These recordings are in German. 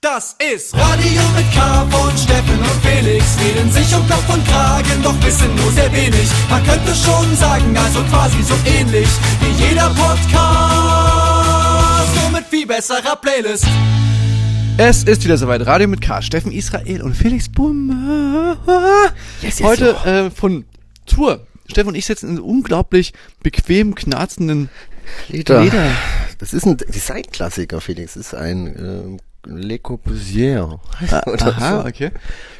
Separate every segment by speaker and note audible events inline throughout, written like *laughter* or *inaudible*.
Speaker 1: Das ist Radio mit K von Steffen und Felix. Reden sich um Kopf und Kragen, doch wissen nur sehr wenig. Man könnte schon sagen, also quasi so ähnlich wie jeder Podcast. Nur mit viel besserer Playlist.
Speaker 2: Es ist wieder soweit. Radio mit K. Steffen Israel und Felix Bumme.
Speaker 3: Yes, yes,
Speaker 2: Heute
Speaker 3: yo.
Speaker 2: äh, von Tour. Steffen und ich sitzen in einem unglaublich bequem knarzenden
Speaker 3: Leder.
Speaker 2: Leder.
Speaker 3: Das ist ein Designklassiker, Felix. Das ist ein ähm, Le Corbusier. *laughs* Oder
Speaker 2: Aha,
Speaker 3: so.
Speaker 2: okay.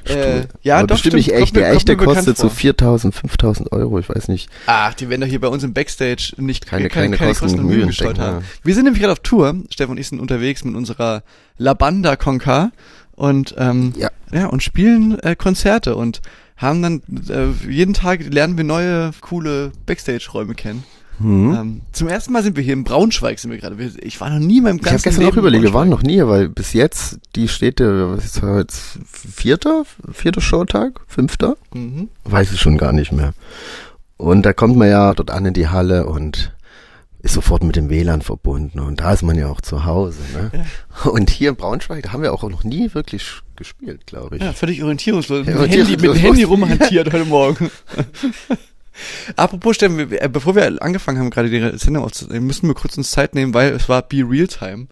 Speaker 2: Äh, ja,
Speaker 3: Aber
Speaker 2: doch,
Speaker 3: bestimmt
Speaker 2: stimmt.
Speaker 3: nicht echt. Der echte kostet so
Speaker 2: vor.
Speaker 3: 4000, 5000 Euro. Ich weiß nicht.
Speaker 2: Ach, die werden doch hier bei uns im Backstage nicht
Speaker 3: Keine- keine Kosten und
Speaker 2: Mühen
Speaker 3: stecken,
Speaker 2: haben.
Speaker 3: ja.
Speaker 2: Wir sind nämlich gerade auf Tour. Steffen und ich sind unterwegs mit unserer La Banda Conca und ähm,
Speaker 3: Ja.
Speaker 2: ja und spielen äh, Konzerte und haben dann äh, jeden Tag lernen wir neue coole Backstage-Räume kennen.
Speaker 3: Hm?
Speaker 2: Ähm, zum ersten Mal sind wir hier in Braunschweig sind wir gerade. Ich war noch nie in meinem
Speaker 3: Ich habe
Speaker 2: ganzen
Speaker 3: gestern
Speaker 2: Leben
Speaker 3: auch überlegt, wir waren noch nie, hier, weil bis jetzt die Städte, was ist jetzt, vierter, vierter Showtag, fünfter?
Speaker 2: Mhm.
Speaker 3: Weiß ich schon gar nicht mehr. Und da kommt man ja dort an in die Halle und ist sofort mit dem WLAN verbunden und da ist man ja auch zu Hause. Ne? Und hier in Braunschweig, da haben wir auch noch nie wirklich gespielt, glaube ich.
Speaker 2: Ja, völlig orientierungslos.
Speaker 3: Ja,
Speaker 2: mit, dem Handy, mit dem
Speaker 3: orientierungslos.
Speaker 2: Handy rumhantiert heute Morgen. *laughs* Apropos, Steffen, äh, bevor wir angefangen haben, gerade die Sendung aufzunehmen, müssen wir kurz uns Zeit nehmen, weil es war Be Real Time.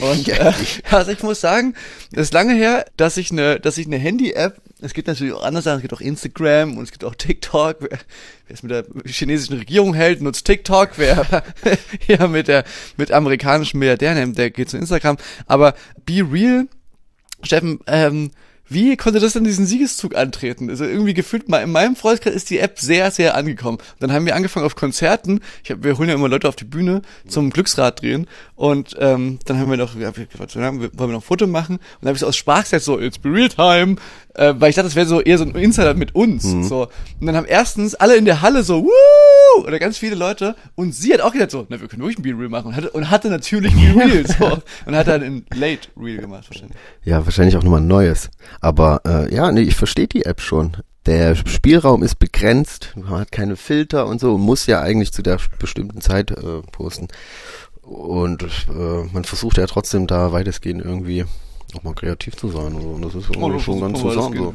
Speaker 2: Und äh, *laughs* also ich muss sagen, es ist lange her, dass ich eine, dass ich eine Handy-App, es gibt natürlich auch andere Sachen, es gibt auch Instagram und es gibt auch TikTok. Wer, wer es mit der chinesischen Regierung hält, nutzt TikTok. Wer *laughs* ja mit der mit amerikanischen Milliardären, der geht zu Instagram. Aber Be Real Steffen, ähm, wie konnte das denn diesen Siegeszug antreten? Also irgendwie gefühlt mal in meinem Freundeskreis ist die App sehr, sehr angekommen. Dann haben wir angefangen auf Konzerten. Ich hab, wir holen ja immer Leute auf die Bühne zum Glücksrad drehen und ähm, dann haben wir noch, ja, wollen wir noch ein Foto machen und dann habe ich so aus Spaß gesagt so It's be real time, äh, weil ich dachte, das wäre so eher so ein Insider mit uns. So und dann haben erstens alle in der Halle so Woo! Oder ganz viele Leute und sie hat auch gedacht so, na wir können wirklich ein Be Real machen und hatte, und hatte natürlich Be *laughs* Real so und hat dann ein Late Real gemacht wahrscheinlich.
Speaker 3: Ja, wahrscheinlich auch nochmal ein neues. Aber äh, ja, nee, ich verstehe die App schon. Der Spielraum ist begrenzt, man hat keine Filter und so, muss ja eigentlich zu der bestimmten Zeit äh, posten. Und äh, man versucht ja trotzdem da weitestgehend irgendwie auch mal kreativ zu sein. Und, so. und das ist irgendwie
Speaker 2: Oh,
Speaker 3: schon ganz zusammen so.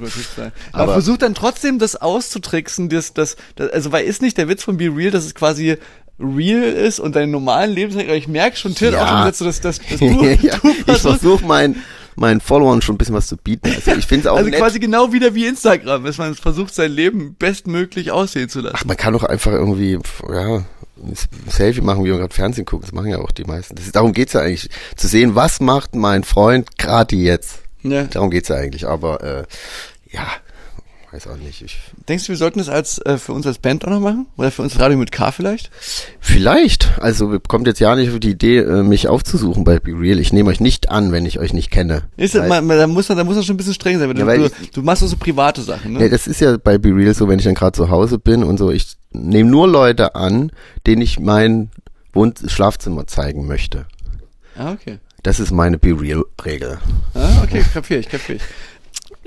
Speaker 2: Aber,
Speaker 3: Aber-
Speaker 2: versucht dann trotzdem das auszutricksen, das, das, das, also weil ist nicht der Witz von Be Real, dass es quasi real ist und deinen normalen Lebensweg, ich merke schon, Till,
Speaker 3: Ja.
Speaker 2: auch schon jetzt so, dass, dass, dass du, *laughs*
Speaker 3: ja, *laughs*
Speaker 2: du
Speaker 3: ich versuche meinen meinen Followern schon ein bisschen was zu bieten. Also ich finde es auch
Speaker 2: also
Speaker 3: nett.
Speaker 2: quasi genau wieder wie Instagram, dass man versucht, sein Leben bestmöglich aussehen zu lassen.
Speaker 3: Ach, man kann doch einfach irgendwie, ja, Selfie machen, wie man gerade Fernsehen guckt. Das machen ja auch die meisten. Das darum geht's ja eigentlich. Zu sehen, was macht mein Freund gerade jetzt.
Speaker 2: Ja.
Speaker 3: Darum geht's ja eigentlich. Aber äh, ja, weiß auch nicht. Ich,
Speaker 2: Denkst du, wir sollten das als äh, für uns als Band auch noch machen? Oder für uns Radio mit K vielleicht?
Speaker 3: vielleicht, also kommt jetzt ja nicht auf die Idee, äh, mich aufzusuchen bei Be Real. Ich nehme euch nicht an, wenn ich euch nicht kenne.
Speaker 2: Ist das, man, man, da muss man, da muss man schon ein bisschen streng sein, weil,
Speaker 3: Ja,
Speaker 2: du,
Speaker 3: ich-
Speaker 2: du machst auch so private Sachen, ne?
Speaker 3: Ja, das ist ja bei Be Real so, wenn ich dann gerade zu Hause bin und so, ich nehme nur Leute an, denen ich mein Wohn Schlafzimmer zeigen möchte.
Speaker 2: ah, okay.
Speaker 3: Das ist meine Be Real Regel.
Speaker 2: Ah, okay, kapier ich, kapier ich.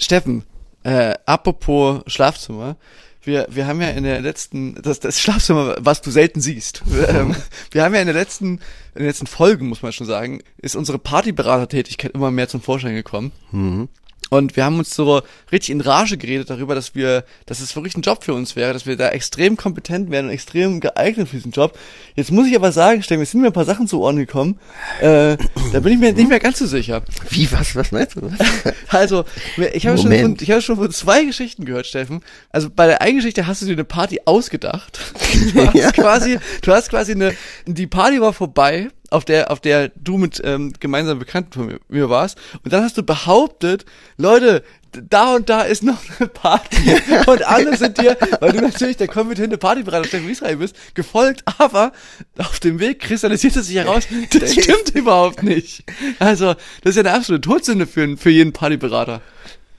Speaker 2: Steffen, äh, apropos Schlafzimmer, wir, wir haben ja in der letzten, das, das Schlafzimmer, was du selten siehst. *laughs* Ähm, wir haben ja in der letzten, in den letzten Folgen, muss man schon sagen, ist unsere Partyberatertätigkeit immer mehr zum Vorschein gekommen. Und wir haben uns so richtig in Rage geredet darüber, dass wir, dass es wirklich ein Job für uns wäre, dass wir da extrem kompetent wären und extrem geeignet für diesen Job. Jetzt muss ich aber sagen, Steffen, mir sind mir ein paar Sachen zu Ohren gekommen. Äh, da bin ich mir nicht mehr ganz so sicher.
Speaker 3: Wie, was, was meinst du? *laughs*
Speaker 2: Also, ich habe schon, von, ich habe schon von zwei Geschichten gehört, Steffen. Also bei der einen Geschichte hast du dir eine Party ausgedacht. *laughs* Du hast
Speaker 3: Ja.
Speaker 2: quasi, du hast quasi eine, die Party war vorbei, auf der, auf der du mit ähm, gemeinsamen Bekannten von mir, mir warst. Und dann hast du behauptet, Leute, da und da ist noch eine Party. *laughs* Und alle sind dir, weil du natürlich der kompetente Partyberater Steffen Israel bist, gefolgt, aber auf dem Weg kristallisiert es sich heraus, *laughs* das stimmt überhaupt nicht. Also, das ist ja eine absolute Todsünde für, für jeden Partyberater.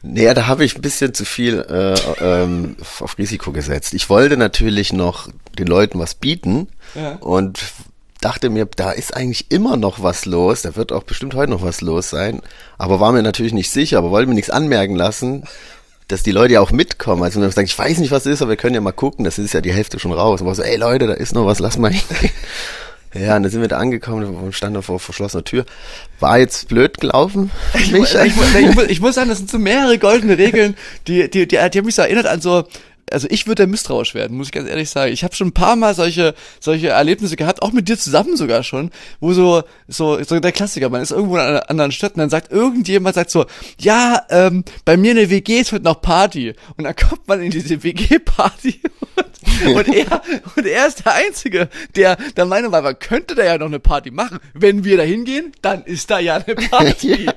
Speaker 3: Naja, da habe ich ein bisschen zu viel äh, ähm, auf Risiko gesetzt. Ich wollte natürlich noch den Leuten was bieten
Speaker 2: Ja.
Speaker 3: und dachte mir, da ist eigentlich immer noch was los, da wird auch bestimmt heute noch was los sein, aber war mir natürlich nicht sicher, aber wollte mir nichts anmerken lassen, dass die Leute ja auch mitkommen. Also wenn man sagt, ich weiß nicht, was ist, aber wir können ja mal gucken, das ist ja die Hälfte schon raus. Und war so, ey Leute, da ist noch was, lass mal hingehen. *laughs* Ja, und dann sind wir da angekommen und standen vor verschlossener Tür. War jetzt blöd gelaufen?
Speaker 2: Ich, ich, ich, ich, muss sagen, das sind so mehrere goldene Regeln, die, die, die, die haben mich so erinnert an so, also ich würde misstrauisch werden, muss ich ganz ehrlich sagen. Ich habe schon ein paar Mal solche solche Erlebnisse gehabt, auch mit dir zusammen sogar schon, wo so so so der Klassiker, man ist irgendwo in einer anderen Stadt und dann sagt irgendjemand sagt so, ja, ähm, bei mir in der WG ist heute noch Party und dann kommt man in diese WG Party und, und er und er ist der einzige, der der Meinung war, man könnte da ja noch eine Party machen. Wenn wir da hingehen, dann ist da ja eine Party. *laughs* ja.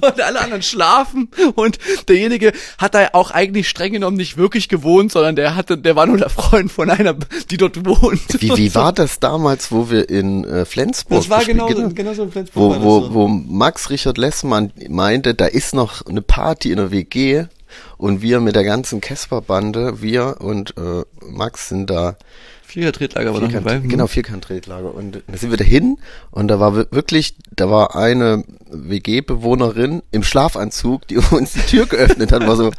Speaker 2: Und alle anderen schlafen und derjenige hat da auch eigentlich streng genommen nicht wirklich gewohnt gewohnt, sondern der hatte, der war nur der Freund von einer, die dort wohnt.
Speaker 3: Wie, wie *laughs* war das damals, wo wir in äh, Flensburg
Speaker 2: Das war genau, genau, genau so in Flensburg.
Speaker 3: Wo, wo, so. wo Max Richard Lessmann meinte, da ist noch eine Party in der WG und wir mit der ganzen Casper-Bande, wir und äh, Max sind da
Speaker 2: Vierkant-Tretlager war Vierkant, dabei.
Speaker 3: Genau, Vierkant-Tretlager. Und da sind wir dahin und da war wirklich, da war eine WG-Bewohnerin im Schlafanzug, die *laughs* uns die Tür geöffnet hat, war so,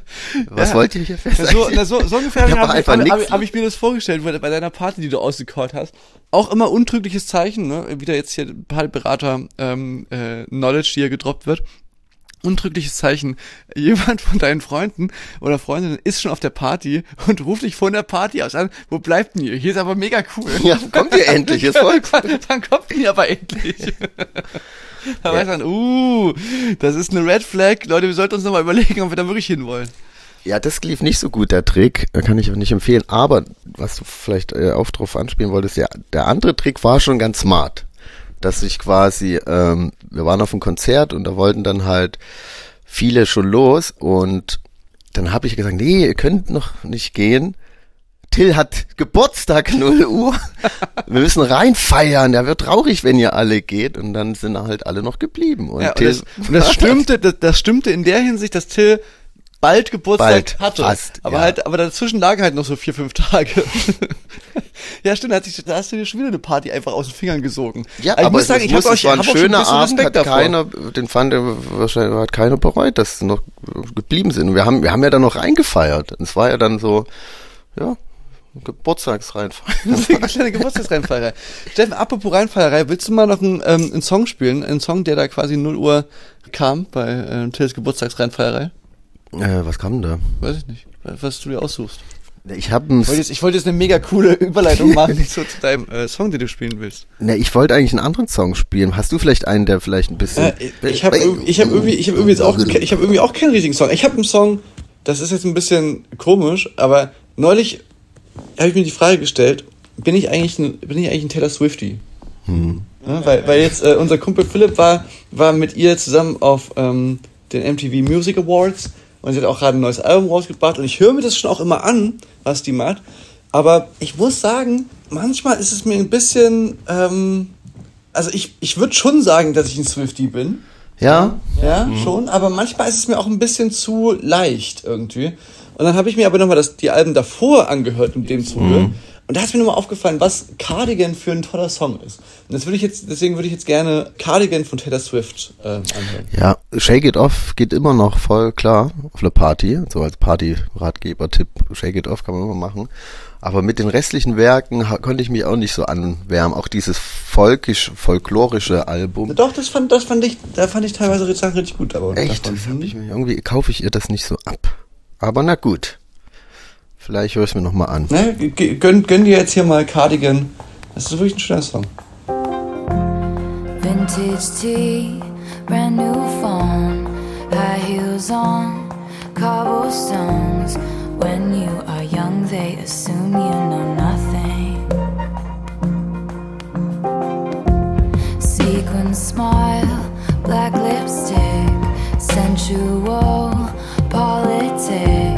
Speaker 3: *laughs* was ja. wollt ihr hier fest?
Speaker 2: So, na, so, so ungefähr habe hab, hab, hab ich mir das vorgestellt bei deiner Party, die du ausgekaut hast. Auch immer untrügliches Zeichen, ne? wieder jetzt hier Berater ähm, äh, Knowledge, die hier gedroppt wird untrügliches Zeichen. *laughs* Jemand von deinen Freunden oder Freundinnen ist schon auf der Party und ruft dich von der Party aus an. Wo bleibt denn ihr? Hier ist aber mega cool. *laughs*
Speaker 3: Ja, kommt ihr endlich, ist voll
Speaker 2: cool. Dann kommt ihr aber endlich. *laughs* da ja. weiß man, uh, das ist eine Red Flag. Leute, wir sollten uns nochmal überlegen, ob wir da wirklich hinwollen.
Speaker 3: Ja, das lief nicht so gut, der Trick. Kann ich auch nicht empfehlen. Aber, was du vielleicht äh, auch drauf anspielen wolltest, ja, der andere Trick war schon ganz smart dass ich quasi, ähm, wir waren auf einem Konzert und da wollten dann halt viele schon los und dann habe ich gesagt, nee, ihr könnt noch nicht gehen. Till hat Geburtstag 0 Uhr. *laughs* Wir müssen reinfeiern. Er wird traurig, wenn ihr alle geht. Und dann sind halt alle noch geblieben. Und,
Speaker 2: ja,
Speaker 3: Till
Speaker 2: und, das, und das *laughs* stimmte, das, das stimmte in der Hinsicht, dass Till bald Geburtstag bald, hatte. Fast, aber ja. halt, aber dazwischen lagen halt noch so vier, fünf Tage. *laughs* ja, stimmt, da, hat sich, da hast du dir schon wieder eine Party einfach aus den Fingern gesogen.
Speaker 3: Ja, aber, aber ich muss sagen, ich muss, euch, war ein schöner ein Abend, hat davor. keiner, den fand er wahrscheinlich hat keiner bereut, dass sie noch geblieben sind. Und wir haben, wir haben ja dann noch reingefeiert. Es war ja dann so, ja, *laughs* Geburtstagsreinfeierei.
Speaker 2: kleine *laughs* Geburtstagsreinfeierei. Steffen, apropos Reinfeierei, willst du mal noch einen, ähm, einen Song spielen? Einen Song, der da quasi 0 Uhr kam bei äh, Tills Geburtstagsreinfeierei?
Speaker 3: Äh, was kam da?
Speaker 2: Weiß ich nicht. Was du dir aussuchst.
Speaker 3: Ich habe
Speaker 2: ich wollte, jetzt, ich wollte jetzt eine mega coole *laughs* Überleitung machen so zu deinem äh, Song, den du spielen willst.
Speaker 3: Ne, ich wollte eigentlich einen anderen Song spielen. Hast du vielleicht einen, der vielleicht ein bisschen? Äh,
Speaker 2: ich habe ich habe irgendwie ich habe irgendwie jetzt auch ich habe irgendwie auch keinen richtigen Song. Ich habe einen Song, das ist jetzt ein bisschen komisch, aber neulich habe ich mir die Frage gestellt, bin ich eigentlich ein, bin ich eigentlich ein Taylor Swifty? Hm. Ja, weil weil jetzt äh, unser Kumpel Philipp war war mit ihr zusammen auf ähm, den MTV Music Awards und sie hat auch gerade ein neues Album rausgebracht und ich höre mir das schon auch immer an, was die macht. Aber ich muss sagen, manchmal ist es mir ein bisschen, ähm, also ich, ich würde schon sagen, dass ich ein Swifty bin.
Speaker 3: Ja?
Speaker 2: Ja, mhm. schon. Aber manchmal ist es mir auch ein bisschen zu leicht irgendwie. Und dann habe ich mir aber nochmal die Alben davor angehört in dem Zuge. Mhm. Und da ist mir nochmal aufgefallen, was Cardigan für ein toller Song ist. Und das würde ich jetzt, deswegen würde ich jetzt gerne Cardigan von Taylor Swift äh, anhören.
Speaker 3: Ja, Shake It Off geht immer noch voll klar auf eine Party, so als Party-Ratgeber-Tipp. Shake It Off kann man immer machen. Aber mit den restlichen Werken konnte ich mich auch nicht so anwärmen. Auch dieses folkisch, folklorische Album.
Speaker 2: Doch, das fand, das fand ich, da fand ich teilweise richtig gut. Aber
Speaker 3: Echt? Das hab ich mir, irgendwie kaufe ich ihr das nicht so ab. Aber na gut. Vielleicht höre ich es mir nochmal an.
Speaker 2: Ne, gönn, gönn dir jetzt hier mal Cardigan. Das ist wirklich ein schöner Song. Vintage tea, brand new phone, high heels on, cobblestones. When you are young, they assume you know nothing. Sequin smile, black lipstick, sensual politics.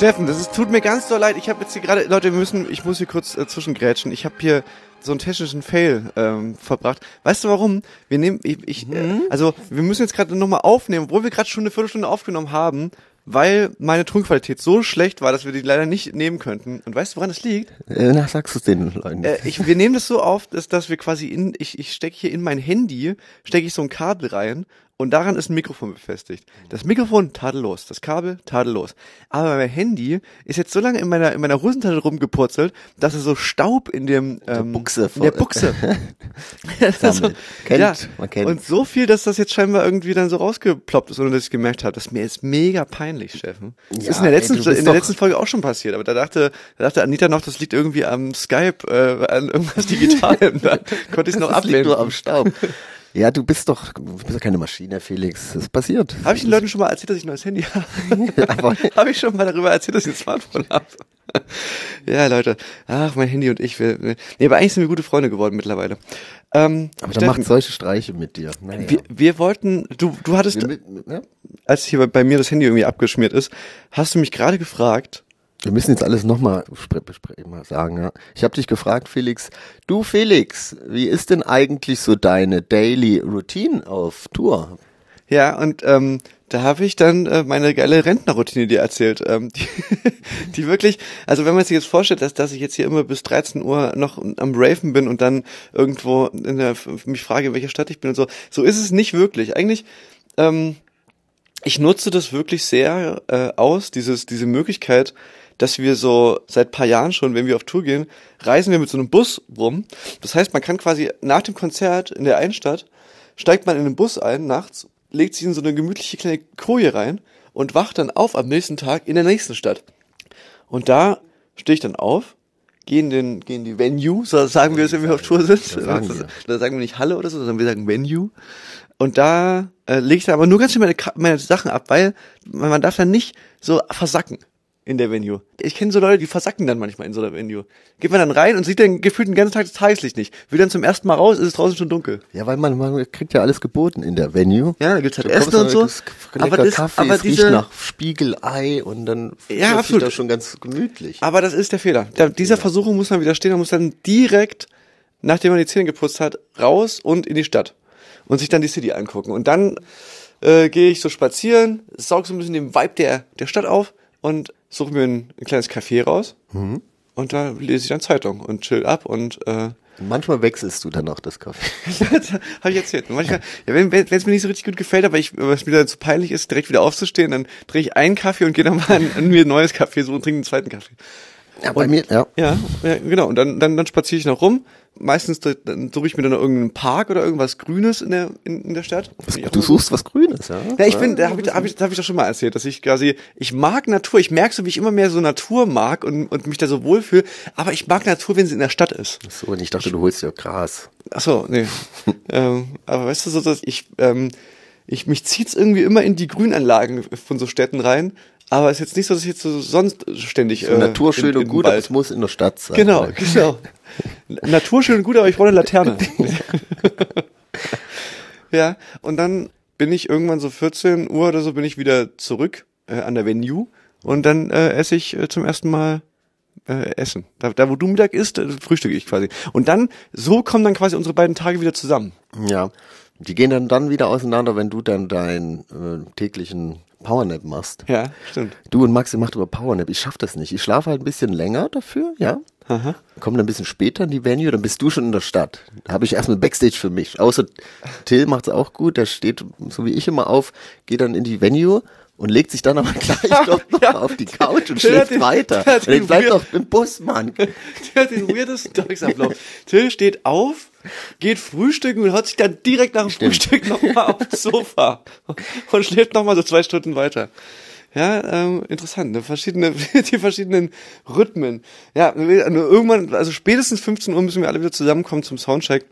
Speaker 2: Steffen, das ist, tut mir ganz doll leid. Ich habe jetzt hier gerade, Leute, wir müssen, ich muss hier kurz äh, zwischengrätschen. Ich habe hier so einen technischen Fail ähm, verbracht. Weißt du warum? Wir nehmen, ich, ich äh, also wir müssen jetzt gerade nochmal aufnehmen, obwohl wir gerade schon eine Viertelstunde aufgenommen haben, weil meine Tonqualität so schlecht war, dass wir die leider nicht nehmen könnten. Und weißt du, woran das liegt?
Speaker 3: Äh, Na, sagst du es den Leuten.
Speaker 2: Äh, ich, wir nehmen das so auf, dass, dass wir quasi in, ich, ich stecke hier in mein Handy, stecke ich so ein Kabel rein und daran ist ein Mikrofon befestigt. Das Mikrofon tadellos, das Kabel tadellos. Aber mein Handy ist jetzt so lange in meiner in meiner Hosentasche rumgepurzelt, dass es so Staub in dem ähm,
Speaker 3: Buchse
Speaker 2: in der Buchse. *laughs* *laughs*
Speaker 3: Sammelt. Kennt, man kennt.
Speaker 2: Und so viel, dass das jetzt scheinbar irgendwie dann so rausgeploppt ist, ohne dass ich gemerkt habe. Das ist mir jetzt mega peinlich, Steffen. Das
Speaker 3: Ja,
Speaker 2: ist in der
Speaker 3: ey,
Speaker 2: letzten
Speaker 3: bist
Speaker 2: in der letzten Folge auch schon passiert, aber da dachte da dachte Anita noch, das liegt irgendwie am Skype äh, an irgendwas *laughs* Digitalem. da konnte ich es noch
Speaker 3: das liegt nur am Staub. Ja, du bist doch, du bist doch keine Maschine, Felix. Das passiert.
Speaker 2: Habe ich den Leuten schon mal erzählt, dass ich ein neues Handy habe? *laughs* Habe ich schon mal darüber erzählt, dass ich ein Smartphone habe? ja, Leute. Ach, mein Handy und ich. Wir, wir, nee, aber eigentlich sind wir gute Freunde geworden mittlerweile. Ähm,
Speaker 3: Aber
Speaker 2: Steffen,
Speaker 3: macht solche Streiche mit dir. Naja.
Speaker 2: wir, wir wollten, du, du hattest,
Speaker 3: Wir ne?
Speaker 2: als hier bei mir das Handy irgendwie abgeschmiert ist, hast du mich gerade gefragt,
Speaker 3: Wir müssen jetzt alles nochmal mal sagen. Ja. Ich habe dich gefragt, Felix. Du, Felix, wie ist denn eigentlich so deine Daily Routine auf Tour?
Speaker 2: Ja, und ähm, da habe ich dann äh, meine geile Rentnerroutine dir erzählt, ähm, die, *laughs* die wirklich, also wenn man sich jetzt vorstellt, dass, dass ich jetzt hier immer bis 13 Uhr noch am Raven bin und dann irgendwo in der, mich frage, in welcher Stadt ich bin und so, so ist es nicht wirklich. Eigentlich, ähm, ich nutze das wirklich sehr äh, aus, dieses, diese Möglichkeit, dass wir so seit paar Jahren schon, wenn wir auf Tour gehen, reisen wir mit so einem Bus rum. Das heißt, man kann quasi nach dem Konzert in der einen Stadt, steigt man in den Bus ein nachts, legt sich in so eine gemütliche kleine Koje rein und wacht dann auf am nächsten Tag in der nächsten Stadt. Und da stehe ich dann auf, gehe in, den, geh in die Venue, so sagen wir es, wenn wir auf Tour sind.
Speaker 3: Das sagen *laughs* wir.
Speaker 2: Da sagen wir nicht Halle oder so, sondern wir sagen Venue. Und da äh, lege ich dann aber nur ganz schnell meine, meine Sachen ab, weil man darf dann nicht so versacken in der Venue. Ich kenne so Leute, die versacken dann manchmal in so einer Venue. Geht man dann rein und sieht dann gefühlt den ganzen Tag das Tageslicht nicht. Will dann zum ersten Mal raus, ist es draußen schon dunkel.
Speaker 3: Ja, weil man, man kriegt ja alles geboten in der Venue.
Speaker 2: Ja, da gibt's halt
Speaker 3: Du
Speaker 2: Essen und so.
Speaker 3: das
Speaker 2: Aber das-
Speaker 3: Kaffee,
Speaker 2: aber
Speaker 3: es riecht
Speaker 2: diese-
Speaker 3: nach Spiegelei und dann
Speaker 2: Ja,
Speaker 3: sich
Speaker 2: absolut.
Speaker 3: das schon ganz gemütlich.
Speaker 2: Aber das ist der Fehler. Da, dieser Versuchung muss man widerstehen. Man muss dann direkt, nachdem man die Zähne geputzt hat, raus und in die Stadt. Und sich dann die City angucken. Und dann äh, gehe ich so spazieren, saug so ein bisschen den Vibe der, der Stadt auf und suche mir ein, ein kleines Café raus. Und da lese ich dann Zeitung und chill ab und äh,
Speaker 3: Manchmal wechselst du dann auch das Kaffee.
Speaker 2: das *laughs* habe ich erzählt. Manchmal, ja, wenn es mir nicht so richtig gut gefällt, aber ich, was mir dann zu peinlich ist, direkt wieder aufzustehen, dann drehe ich einen Kaffee und gehe dann mal an, an mir ein neues Kaffee suchen und trinke einen zweiten Kaffee.
Speaker 3: Ja, bei mir, ja.
Speaker 2: Ja, ja genau. Und dann, dann, dann spaziere ich noch rum. Meistens dann suche ich mir dann noch irgendeinen Park oder irgendwas Grünes in der, in, in der Stadt.
Speaker 3: Du suchst was Grünes, ja?
Speaker 2: Ja, ich bin, da habe ich, hab ich, hab ich doch schon mal erzählt, dass ich quasi, ich mag Natur, ich merke so, wie ich immer mehr so Natur mag und, und mich da so wohlfühle, aber ich mag Natur, wenn sie in der Stadt ist.
Speaker 3: So, und ich dachte, du holst ja Gras.
Speaker 2: Ach so, nee. *laughs* ähm, aber weißt du, so, dass ich, ähm, ich, mich zieht's irgendwie immer in die Grünanlagen von so Städten rein, aber es ist jetzt nicht so, dass ich jetzt so sonst ständig,
Speaker 3: So Natur schön
Speaker 2: in-
Speaker 3: und gut, aber es muss in der Stadt sein.
Speaker 2: Genau, genau. *laughs* Natur schön und gut, aber ich brauche eine Laterne. *laughs* ja, und dann bin ich irgendwann so 14 Uhr oder so bin ich wieder zurück äh, an der Venue und dann äh, esse ich äh, zum ersten Mal äh, Essen. Da, da wo du Mittag isst, äh, frühstücke ich quasi. Und dann, so kommen dann quasi unsere beiden Tage wieder zusammen.
Speaker 3: Ja. Die gehen dann, dann wieder auseinander, wenn du dann deinen äh, täglichen Powernap machst.
Speaker 2: Ja, stimmt.
Speaker 3: Du und Maxi macht über Powernap. Ich schaff das nicht. Ich schlafe halt ein bisschen länger dafür, ja.
Speaker 2: Aha.
Speaker 3: Komm dann ein bisschen später in die Venue, dann bist du schon in der Stadt. Da habe ich erstmal Backstage für mich. Außer Till macht's auch gut, der steht, so wie ich immer auf, geht dann in die Venue und legt sich dann aber *laughs* gleich doch *laughs* noch
Speaker 2: Ja.
Speaker 3: auf die Couch und
Speaker 2: Till
Speaker 3: schläft
Speaker 2: den-
Speaker 3: weiter. Und ich
Speaker 2: den
Speaker 3: bleib
Speaker 2: weird-
Speaker 3: doch im Bus, Mann. *laughs*
Speaker 2: Der hat den weirdesten Tagesablauf. Till steht auf, geht frühstücken und hat sich dann direkt nach dem Frühstück nochmal aufs Sofa und schläft nochmal so zwei Stunden weiter. Ja, ähm, interessant, ne? verschiedene, *laughs* die verschiedenen Rhythmen. Ja, irgendwann, also spätestens 15 Uhr müssen wir alle wieder zusammenkommen zum Soundcheck.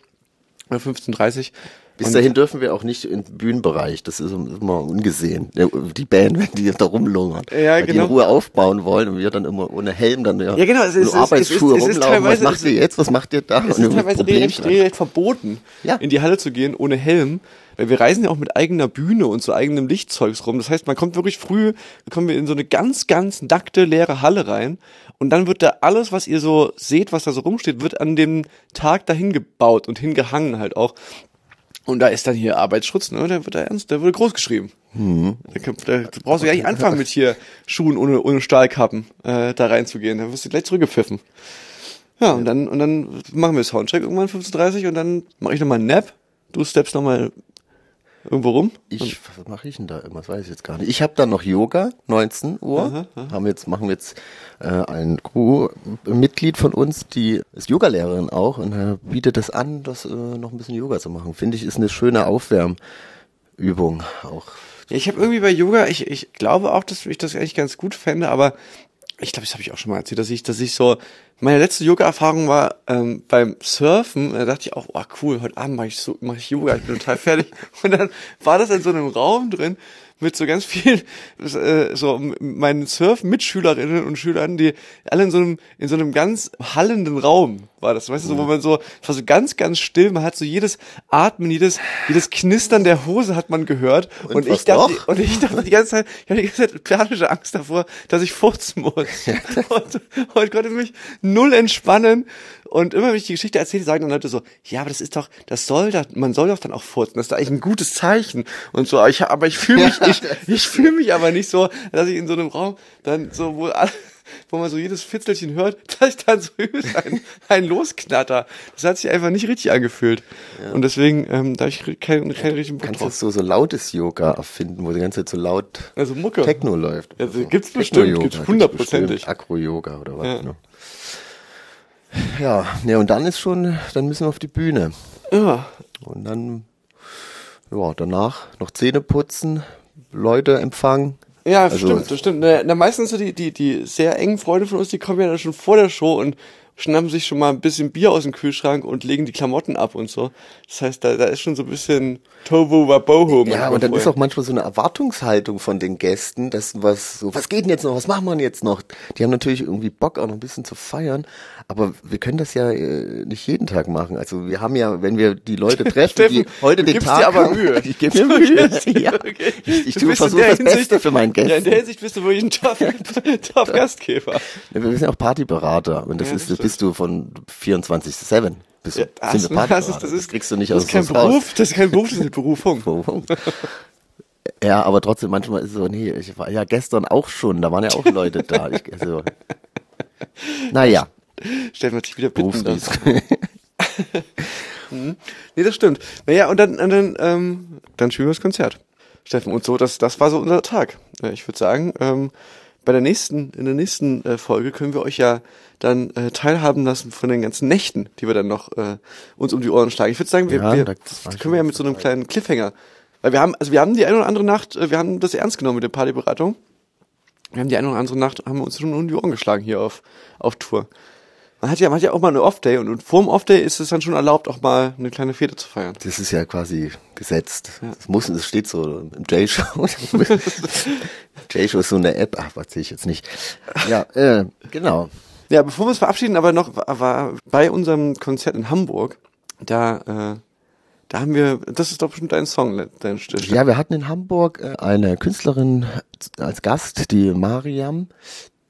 Speaker 2: Oder 15.30
Speaker 3: Bis dahin dürfen wir auch nicht im Bühnenbereich. Das ist immer ungesehen. Die Band, wenn die da rumlungern.
Speaker 2: Ja,
Speaker 3: weil die
Speaker 2: genau.
Speaker 3: in Ruhe aufbauen wollen und wir dann immer ohne Helm dann ja,
Speaker 2: Ja, genau, es ist-
Speaker 3: Arbeitsschuhe
Speaker 2: es ist- es ist
Speaker 3: rumlaufen. Was
Speaker 2: teilweise-
Speaker 3: macht ihr jetzt? Was macht ihr da?
Speaker 2: Es ist teilweise regelrecht, regelrecht verboten,
Speaker 3: Ja.
Speaker 2: in die Halle zu gehen ohne Helm. Weil wir reisen ja auch mit eigener Bühne und so eigenem Lichtzeugs rum. Das heißt, man kommt wirklich früh, kommen wir in so eine ganz, ganz nackte, leere Halle rein. Und dann wird da alles, was ihr so seht, was da so rumsteht, wird an dem Tag dahin gebaut und hingehangen halt auch. Und da ist dann hier Arbeitsschutz, ne? Der wird da ernst, der wurde groß geschrieben. Da, kann- da brauchst du gar nicht anfangen mit hier Schuhen ohne, ohne Stahlkappen äh, da reinzugehen. Da wirst du gleich zurückgepfiffen. Ja, und dann, und dann machen wir Soundcheck irgendwann 15.30 Uhr und dann mache ich nochmal einen Nap. Du steppst nochmal irgendwo rum.
Speaker 3: Ich, was mache ich denn da immer? Das weiß ich jetzt gar nicht. Ich habe dann noch Yoga, 19 Uhr. Haben wir jetzt, machen wir jetzt äh, ein Crew-Mitglied von uns, die ist Yogalehrerin auch und äh, bietet das an, das äh, noch ein bisschen Yoga zu machen. Finde ich, ist eine schöne Aufwärmübung auch.
Speaker 2: Ja, ich habe irgendwie bei Yoga, ich, ich glaube auch, dass ich das eigentlich ganz gut fände, aber ich glaube, das habe ich auch schon mal erzählt, dass ich, dass ich so, meine letzte Yoga-Erfahrung war ähm, beim Surfen, da dachte ich auch, oh cool, heute Abend mache ich so, mache ich Yoga, ich bin total fertig. *laughs* Und dann war das in so einem Raum drin mit so ganz vielen, äh, so meinen Surf-Mitschülerinnen und Schülern, die alle in so einem, in so einem ganz hallenden Raum war das, weißt du, so, wo man so, es war so ganz, ganz still, man hat so jedes Atmen, jedes, jedes Knistern der Hose hat man gehört. Und, ich
Speaker 3: was
Speaker 2: dachte,
Speaker 3: noch?
Speaker 2: und ich dachte die ganze Zeit, ich hatte die ganze Zeit panische Angst davor, dass ich furzen muss. *laughs* und, und konnte mich null entspannen. Und immer wenn ich die Geschichte erzähle, sagen dann Leute so, ja, aber das ist doch, das soll doch, man soll doch dann auch furzen. Das ist doch eigentlich ein gutes Zeichen. Und so, aber ich, aber ich fühle mich, ich, ich fühle mich aber nicht so, dass ich in so einem Raum dann so, wo alle, wo man so jedes Fitzelchen hört, *laughs* dass ich dann so übelst ein, ein losknatter. Das hat sich einfach nicht richtig angefühlt. Und deswegen, ähm, da ich keinen keinen richtigen Bock
Speaker 3: Kannst du
Speaker 2: drauf.
Speaker 3: so, so lautes Yoga erfinden, wo die ganze Zeit so laut
Speaker 2: Also Mucke.
Speaker 3: Techno läuft.
Speaker 2: Ja,
Speaker 3: So
Speaker 2: gibt's bestimmt, gibt's hundertprozentig.
Speaker 3: Akro-Yoga oder was.
Speaker 2: Ja.
Speaker 3: Ne? Ja, ne, und dann ist schon, dann müssen wir auf die Bühne.
Speaker 2: Ja.
Speaker 3: Und dann, ja, danach noch Zähne putzen, Leute empfangen.
Speaker 2: Ja,
Speaker 3: Also-
Speaker 2: stimmt, das stimmt. Na, na, meistens so die, die, die sehr engen Freunde von uns, die kommen ja dann schon vor der Show und schnappen sich schon mal ein bisschen Bier aus dem Kühlschrank und legen die Klamotten ab und so. Das heißt, da, da ist schon so ein bisschen Tohu Wabohu.
Speaker 3: Ja, und dann ist auch manchmal so eine Erwartungshaltung von den Gästen, dass was so, was geht denn jetzt noch, was machen wir denn jetzt noch? Die haben natürlich irgendwie Bock auch noch ein bisschen zu feiern, aber wir können das ja äh, nicht jeden Tag machen. Also wir haben ja, wenn wir die Leute *laughs* treffen,
Speaker 2: Steffen,
Speaker 3: die heute den Tag
Speaker 2: dir aber
Speaker 3: haben,
Speaker 2: Mühe. *laughs*
Speaker 3: ich gebe *laughs* mir Mühe. ja.
Speaker 2: Okay.
Speaker 3: Ich, ich tue versuche das Beste
Speaker 2: Hinsicht-
Speaker 3: für meinen
Speaker 2: Ja, in
Speaker 3: Gästen.
Speaker 2: der Hinsicht bist du wirklich ein Top, Top.
Speaker 3: Ja, wir sind ja auch Partyberater und das
Speaker 2: Ja,
Speaker 3: ist,
Speaker 2: das
Speaker 3: bist du von 24-7. Bist du,
Speaker 2: Ja,
Speaker 3: sind
Speaker 2: das,
Speaker 3: wir
Speaker 2: das, ist, das, ist,
Speaker 3: kriegst du nicht
Speaker 2: das
Speaker 3: aus
Speaker 2: ist kein. Beruf, das ist kein Beruf, das ist eine Berufung. *laughs*
Speaker 3: Berufung. Ja, aber trotzdem, manchmal ist es so, nee, ich war ja gestern auch schon, da waren ja auch Leute da. Ich, also, *laughs* naja,
Speaker 2: Stellen wir dich wieder bitten. dann.
Speaker 3: Berufsdienst. *laughs*
Speaker 2: Nee, das stimmt. Naja, und dann, und dann, ähm, dann spielen wir das Konzert. Steffen, und so, das, das war so unser Tag. Ich würde sagen, ähm, bei der nächsten, in der nächsten äh, Folge können wir euch ja dann äh, teilhaben lassen von den ganzen Nächten, die wir dann noch äh, uns um die Ohren schlagen. Ich würde sagen, wir,
Speaker 3: Ja,
Speaker 2: wir können wir ja mit so einem kleinen Cliffhanger. Weil wir haben, also wir haben die eine oder andere Nacht, äh, wir haben das ernst genommen mit der Partyberatung. Wir haben die eine oder andere Nacht, haben wir uns schon um die Ohren geschlagen hier auf, auf Tour. Man hat ja, man hat ja auch mal eine Off-Day und, und vorm Off-Day ist es dann schon erlaubt, auch mal eine kleine Fete zu feiern.
Speaker 3: Das ist ja quasi gesetzt. Das muss, das steht so im J-Show. *laughs* J-Show ist so eine App, ach, was sehe ich jetzt nicht. Ja, äh, genau.
Speaker 2: Ja, bevor wir uns verabschieden, aber noch war, bei unserem Konzert in Hamburg, da, äh, da haben wir, das ist doch bestimmt dein Song, dein Stich.
Speaker 3: Ja, wir hatten in Hamburg äh, eine Künstlerin als Gast, die Mariam.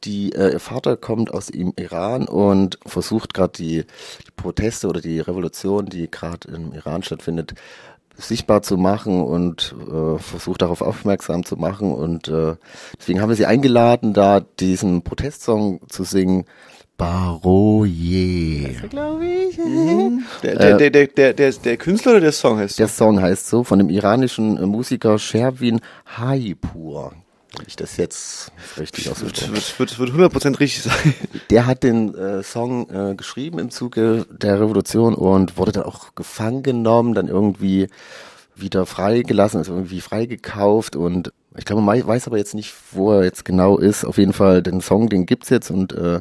Speaker 3: Die, äh, ihr Vater kommt aus dem Iran und versucht gerade die, die Proteste oder die Revolution, die gerade im Iran stattfindet, sichtbar zu machen und äh, versucht darauf aufmerksam zu machen. Und äh, deswegen haben wir sie eingeladen, da diesen Protestsong zu singen. Baroye. Glaube ich. *laughs*
Speaker 2: Der, der, der, der, der, der, der Künstler oder der Song heißt?
Speaker 3: Der Song heißt so, von dem iranischen äh, Musiker Sherwin Haipur. Wenn ich das jetzt richtig ausgesprochen
Speaker 2: wird, wird, wird 100% richtig sein.
Speaker 3: Der hat den äh, Song äh, geschrieben im Zuge der Revolution und wurde dann auch gefangen genommen, dann irgendwie wieder freigelassen, also irgendwie freigekauft und ich glaube, man weiß aber jetzt nicht, wo er jetzt genau ist. Auf jeden Fall, den Song, den gibt's jetzt und äh,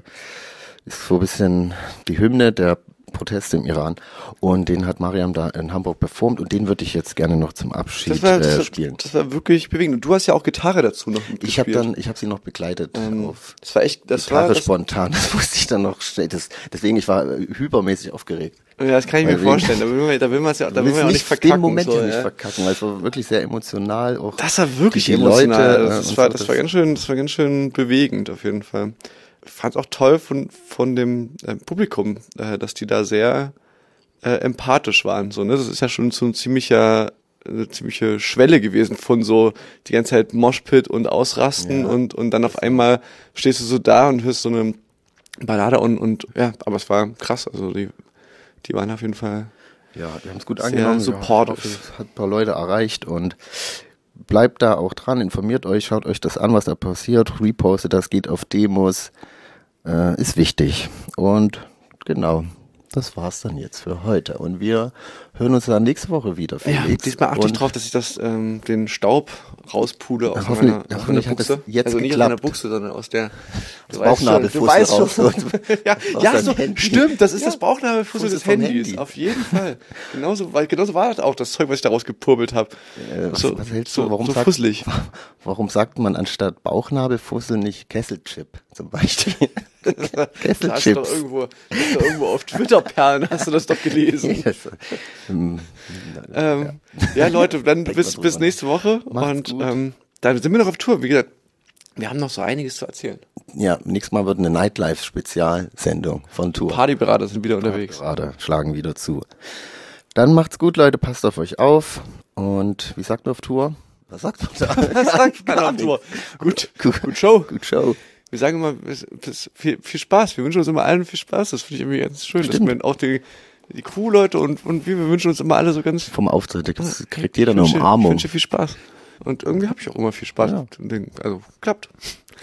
Speaker 3: ist so ein bisschen die Hymne der Proteste im Iran. Und den hat Mariam da in Hamburg performt und den würde ich jetzt gerne noch zum Abschied
Speaker 2: Das war,
Speaker 3: äh,
Speaker 2: das,
Speaker 3: spielen.
Speaker 2: das war wirklich bewegend. Und du hast ja auch Gitarre dazu noch
Speaker 3: Ich habe
Speaker 2: gespielt.
Speaker 3: dann, ich habe sie noch begleitet
Speaker 2: Ähm,
Speaker 3: auf
Speaker 2: das war echt, das
Speaker 3: Gitarre
Speaker 2: war, das,
Speaker 3: spontan. *laughs* Das wusste ich dann noch schnell. Das, deswegen, ich war äh, hypermäßig aufgeregt.
Speaker 2: ja, das kann ich mir vorstellen. Da will man, da will man es ja, da will man auch nicht verkacken.
Speaker 3: den Moment
Speaker 2: so,
Speaker 3: ja nicht verkacken, weil es war wirklich sehr emotional. Auch
Speaker 2: Das war wirklich
Speaker 3: die
Speaker 2: emotional.
Speaker 3: Leute, äh,
Speaker 2: das, war,
Speaker 3: so,
Speaker 2: das
Speaker 3: das-
Speaker 2: war ganz schön, das war ganz schön bewegend auf jeden Fall. Ich fand es auch toll von von dem äh, Publikum, äh, dass die da sehr äh, empathisch waren. So, ne, das ist ja schon so ein ziemlicher eine ziemliche Schwelle gewesen von so die ganze Zeit Moshpit und Ausrasten
Speaker 3: Ja.
Speaker 2: und und dann auf einmal stehst du so da und hörst so eine Ballade und und ja, aber es war krass. Also die die waren auf jeden Fall
Speaker 3: Ja, wir haben es gut angenommen.
Speaker 2: supportive.
Speaker 3: Ja, hat ein paar Leute erreicht und bleibt da auch dran, informiert euch, schaut euch das an, was da passiert, repostet das, geht auf Demos, äh, ist wichtig. Und genau, das war's dann jetzt für heute. Und wir hören uns dann nächste Woche wieder,
Speaker 2: Ja,
Speaker 3: Felix.
Speaker 2: diesmal achte ich drauf, dass ich das, ähm, den Staub rauspude aus
Speaker 3: hoffentlich-
Speaker 2: meiner, aus meiner
Speaker 3: hoffentlich das
Speaker 2: Buchse.
Speaker 3: jetzt
Speaker 2: also nicht aus
Speaker 3: geklappt.
Speaker 2: meiner Buchse, sondern aus der
Speaker 3: Das
Speaker 2: du weißt schon, du
Speaker 3: Bauchnabelfussel
Speaker 2: weißt
Speaker 3: raus.
Speaker 2: schon. *laughs* ja,
Speaker 3: Aus
Speaker 2: ja so,
Speaker 3: Handy.
Speaker 2: stimmt, das ist
Speaker 3: Ja.
Speaker 2: das Bauchnabelfussel
Speaker 3: Fussel
Speaker 2: des Handys,
Speaker 3: Handy.
Speaker 2: auf jeden Fall. Genauso, weil genauso war das auch, das Zeug, was ich daraus gepurbelt habe.
Speaker 3: Äh, was,
Speaker 2: so,
Speaker 3: was hältst du, warum,
Speaker 2: so
Speaker 3: sagt,
Speaker 2: fusselig. *laughs*
Speaker 3: warum sagt man anstatt Bauchnabelfussel nicht Kesselchip zum Beispiel? *laughs*
Speaker 2: Da hast du irgendwo, hast du irgendwo auf Twitter-Perlen hast du das doch gelesen. *laughs*
Speaker 3: Yes. Ähm,
Speaker 2: Ähm, ja. Leute, dann bis, bis nächste Woche.
Speaker 3: Macht's
Speaker 2: und
Speaker 3: gut.
Speaker 2: ähm, dann sind wir noch auf Tour. Wie gesagt, wir haben noch so einiges zu erzählen.
Speaker 3: Ja, nächstes Mal wird eine Nightlife-Spezialsendung von Tour.
Speaker 2: Partyberater sind wieder unterwegs.
Speaker 3: Gerade schlagen wieder zu. Dann macht's gut, Leute, passt auf euch auf. Und wie sagt man auf Tour? Was sagt man da?
Speaker 2: Was *laughs* sagt man auf Tour? Gut,
Speaker 3: Gut.
Speaker 2: gut Show.
Speaker 3: Gut Show
Speaker 2: Wir sagen immer, bis, bis, viel, viel Spaß. Wir wünschen uns immer allen viel Spaß. Das finde ich irgendwie ganz schön.
Speaker 3: Stimmt.
Speaker 2: Dass man auch die, die Crew-Leute und, und wir, wir wünschen uns immer alle so ganz.
Speaker 3: Vom Auftritt das kriegt jeder
Speaker 2: Ich
Speaker 3: eine
Speaker 2: wünsche- Ich
Speaker 3: Umarmung.
Speaker 2: wünsche viel Spaß. Und irgendwie habe ich auch immer viel Spaß.
Speaker 3: Ja.
Speaker 2: mit dem Ding. Also klappt.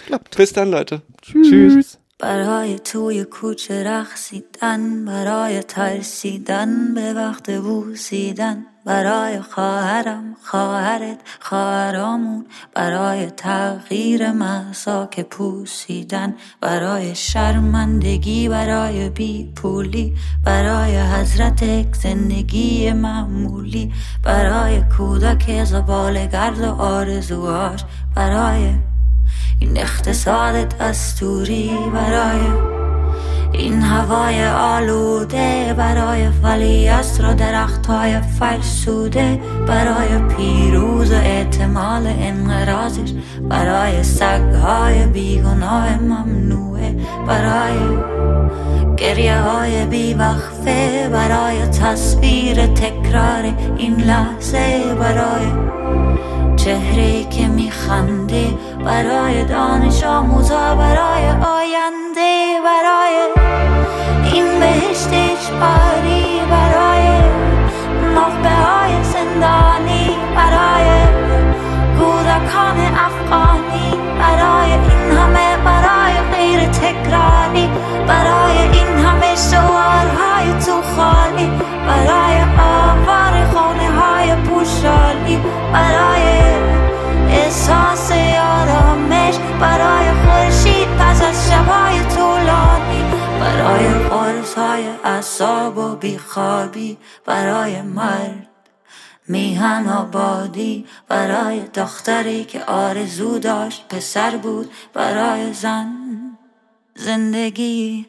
Speaker 3: Klappt.
Speaker 2: Bis dann, Leute. Tschüss.
Speaker 4: برای توی کوچه رقصیدن برای ترسیدن به وقت بوسیدن برای خواهرم خواهرت خواهرامون برای تغییر مساک پوسیدن برای شرمندگی برای بی پولی برای حضرت زندگی معمولی برای کودک زبال گرد و آرزوهاش برای این اقتصاد دستوری برای این هوای آلوده برای ولی و درخت های فرسوده برای پیروز و احتمال انقراضش برای سگ های بیگناه ممنوعه برای گریه های بیوقفه برای تصویر تکرار این لحظه برای چهره که میخنده برای دانش آموزا برای آینده برای این بهشتش باری برای نخبه های زندانی برای کودکان افغانی برای این همه برای غیر تکراری برای این همه شوارهای بیخوابی برای مرد میهن آبادی برای دختری که آرزو داشت پسر بود برای زن. زندگی